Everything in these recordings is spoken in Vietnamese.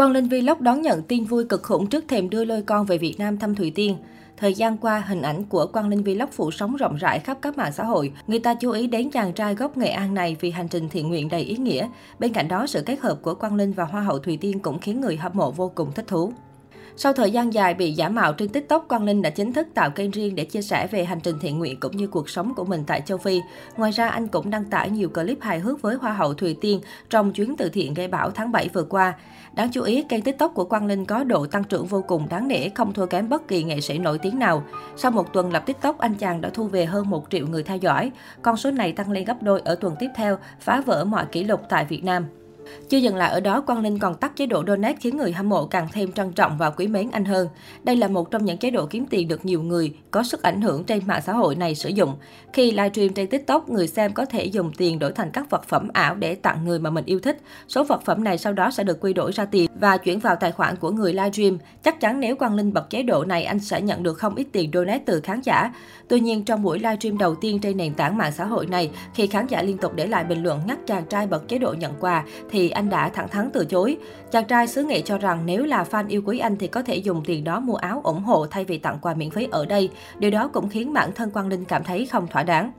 Quang Linh Vlog đón nhận tin vui cực khủng trước thềm đưa lôi con về Việt Nam thăm Thủy Tiên. Thời gian qua, hình ảnh của Quang Linh Vlog phủ sóng rộng rãi khắp các mạng xã hội. Người ta chú ý đến chàng trai gốc Nghệ An này vì hành trình thiện nguyện đầy ý nghĩa. Bên cạnh đó, sự kết hợp của Quang Linh và Hoa hậu Thủy Tiên cũng khiến người hâm mộ vô cùng thích thú. Sau thời gian dài bị giả mạo trên TikTok, Quang Linh đã chính thức tạo kênh riêng để chia sẻ về hành trình thiện nguyện cũng như cuộc sống của mình tại châu Phi. Ngoài ra, anh cũng đăng tải nhiều clip hài hước với Hoa hậu Thùy Tiên trong chuyến từ thiện gây bão tháng 7 vừa qua. Đáng chú ý, kênh TikTok của Quang Linh có độ tăng trưởng vô cùng đáng nể, không thua kém bất kỳ nghệ sĩ nổi tiếng nào. Sau một tuần lập TikTok, anh chàng đã thu về hơn 1 triệu người theo dõi. Con số này tăng lên gấp đôi ở tuần tiếp theo, phá vỡ mọi kỷ lục tại Việt Nam. Chưa dừng lại ở đó, Quang Linh còn tắt chế độ donate khiến người hâm mộ càng thêm trân trọng và quý mến anh hơn. Đây là một trong những chế độ kiếm tiền được nhiều người có sức ảnh hưởng trên mạng xã hội này sử dụng. Khi livestream trên TikTok, người xem có thể dùng tiền đổi thành các vật phẩm ảo để tặng người mà mình yêu thích. Số vật phẩm này sau đó sẽ được quy đổi ra tiền và chuyển vào tài khoản của người livestream. Chắc chắn nếu Quang Linh bật chế độ này, anh sẽ nhận được không ít tiền donate từ khán giả. Tuy nhiên, trong buổi livestream đầu tiên trên nền tảng mạng xã hội này, khi khán giả liên tục để lại bình luận nhắc chàng trai bật chế độ nhận quà, thì anh đã thẳng thắn từ chối. Chàng trai xứ nghệ cho rằng nếu là fan yêu quý anh thì có thể dùng tiền đó mua áo ủng hộ thay vì tặng quà miễn phí ở đây. Điều đó cũng khiến bản thân Quang Linh cảm thấy không thỏa đáng.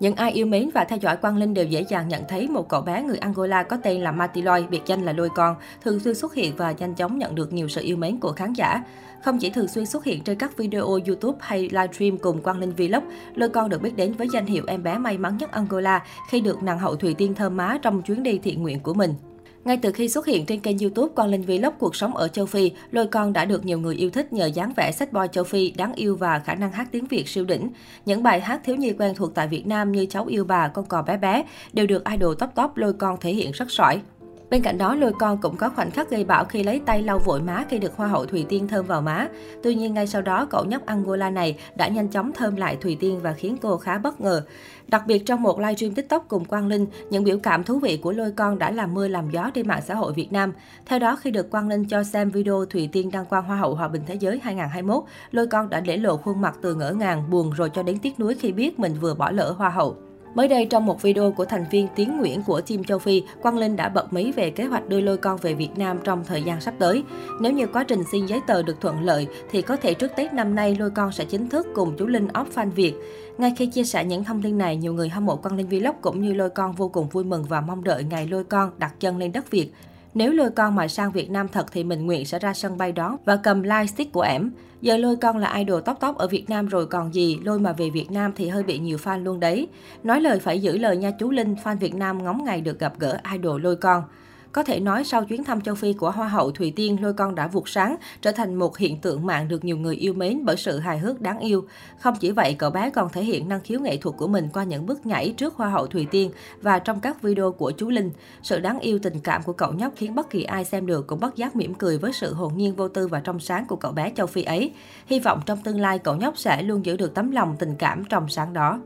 Những ai yêu mến và theo dõi Quang Linh đều dễ dàng nhận thấy một cậu bé người Angola có tên là Matiloy, biệt danh là Lôi Con, thường xuyên xuất hiện và nhanh chóng nhận được nhiều sự yêu mến của khán giả. Không chỉ thường xuyên xuất hiện trên các video YouTube hay livestream cùng Quang Linh Vlog, Lôi Con được biết đến với danh hiệu em bé may mắn nhất Angola khi được nàng hậu Thùy Tiên thơm má trong chuyến đi thiện nguyện của mình. Ngay từ khi xuất hiện trên kênh YouTube Quang Linh Vlog cuộc sống ở châu Phi, Lôi Con đã được nhiều người yêu thích nhờ dáng vẻ sách boy châu Phi đáng yêu và khả năng hát tiếng Việt siêu đỉnh. Những bài hát thiếu nhi quen thuộc tại Việt Nam như Cháu yêu bà, Con cò bé bé đều được idol top top Lôi Con thể hiện rất sỏi. Bên cạnh đó, lôi con cũng có khoảnh khắc gây bão khi lấy tay lau vội má khi được Hoa hậu Thùy Tiên thơm vào má. Tuy nhiên, ngay sau đó, cậu nhóc Angola này đã nhanh chóng thơm lại Thùy Tiên và khiến cô khá bất ngờ. Đặc biệt trong một livestream TikTok cùng Quang Linh, những biểu cảm thú vị của lôi con đã làm mưa làm gió trên mạng xã hội Việt Nam. Theo đó, khi được Quang Linh cho xem video Thùy Tiên đăng quang Hoa hậu Hòa bình Thế giới 2021, lôi con đã để lộ khuôn mặt từ ngỡ ngàng, buồn rồi cho đến tiếc nuối khi biết mình vừa bỏ lỡ Hoa hậu. Mới đây, trong một video của thành viên Tiến Nguyễn của Team Châu Phi, Quang Linh đã bật mí về kế hoạch đưa lôi con về Việt Nam trong thời gian sắp tới. Nếu như quá trình xin giấy tờ được thuận lợi, thì có thể trước Tết năm nay lôi con sẽ chính thức cùng chú Linh off fan Việt. Ngay khi chia sẻ những thông tin này, nhiều người hâm mộ Quang Linh Vlog cũng như lôi con vô cùng vui mừng và mong đợi ngày lôi con đặt chân lên đất Việt. Nếu lôi con mà sang Việt Nam thật thì mình nguyện sẽ ra sân bay đón và cầm lightstick của ẻm. Giờ lôi con là idol top top ở Việt Nam rồi còn gì, lôi mà về Việt Nam thì hơi bị nhiều fan luôn đấy. Nói lời phải giữ lời nha chú Linh, fan Việt Nam ngóng ngày được gặp gỡ idol lôi con. Có thể nói sau chuyến thăm châu Phi của Hoa hậu Thùy Tiên, Lôi Con đã vụt sáng, trở thành một hiện tượng mạng được nhiều người yêu mến bởi sự hài hước đáng yêu. Không chỉ vậy, cậu bé còn thể hiện năng khiếu nghệ thuật của mình qua những bước nhảy trước Hoa hậu Thùy Tiên và trong các video của chú Linh. Sự đáng yêu tình cảm của cậu nhóc khiến bất kỳ ai xem được cũng bất giác mỉm cười với sự hồn nhiên vô tư và trong sáng của cậu bé châu Phi ấy. Hy vọng trong tương lai cậu nhóc sẽ luôn giữ được tấm lòng tình cảm trong sáng đó.